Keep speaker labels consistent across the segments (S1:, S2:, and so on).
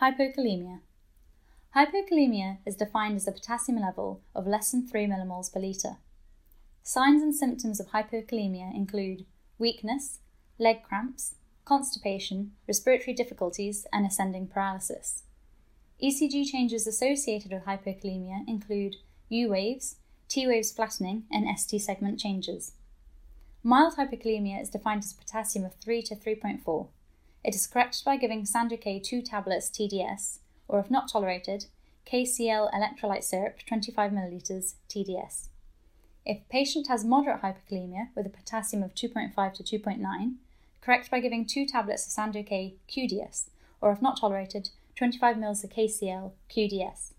S1: Hypokalemia. Hypokalemia is defined as a potassium level of less than 3 millimoles per litre. Signs and symptoms of hypokalemia include weakness, leg cramps, constipation, respiratory difficulties, and ascending paralysis. ECG changes associated with hypokalemia include U waves, T waves flattening, and ST segment changes. Mild hypokalemia is defined as potassium of 3 to 3.4. It is corrected by giving Sando-K 2 tablets TDS, or if not tolerated, KCl electrolyte syrup 25 ml TDS. If a patient has moderate hypokalemia with a potassium of 2.5 to 2.9, correct by giving two tablets of Sando-K QDS, or if not tolerated, 25 ml of KCl QDS.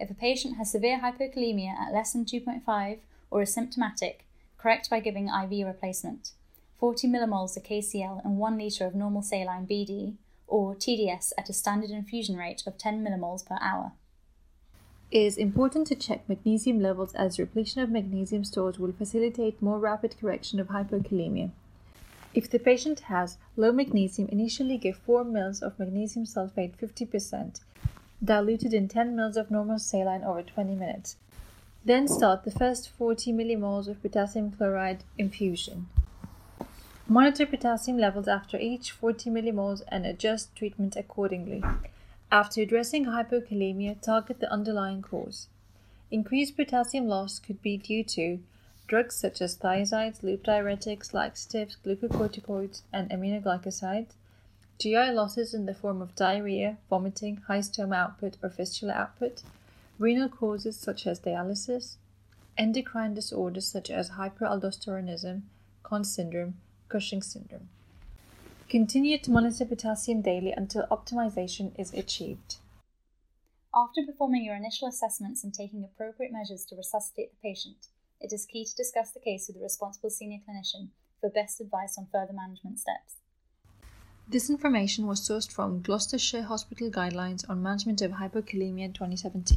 S1: If a patient has severe hypokalemia at less than 2.5 or is symptomatic, correct by giving IV replacement. 40 millimoles of KCl and 1 litre of normal saline BD, or TDS at a standard infusion rate of 10 millimoles per hour.
S2: It is important to check magnesium levels as repletion of magnesium stores will facilitate more rapid correction of hypokalemia. If the patient has low magnesium, initially give 4 ml of magnesium sulfate 50%, diluted in 10 ml of normal saline over 20 minutes. Then start the first 40 millimoles of potassium chloride infusion. Monitor potassium levels after each 40 millimoles and adjust treatment accordingly. After addressing hypokalemia, target the underlying cause. Increased potassium loss could be due to drugs such as thiazides, loop diuretics, laxatives, glucocorticoids, and aminoglycosides, GI losses in the form of diarrhea, vomiting, high stoma output, or fistula output, renal causes such as dialysis, endocrine disorders such as hyperaldosteronism, Conn syndrome, Cushing syndrome. Continue to monitor potassium daily until optimization is achieved.
S1: After performing your initial assessments and taking appropriate measures to resuscitate the patient, it is key to discuss the case with the responsible senior clinician for best advice on further management steps.
S2: This information was sourced from Gloucestershire Hospital Guidelines on Management of Hypokalemia 2017.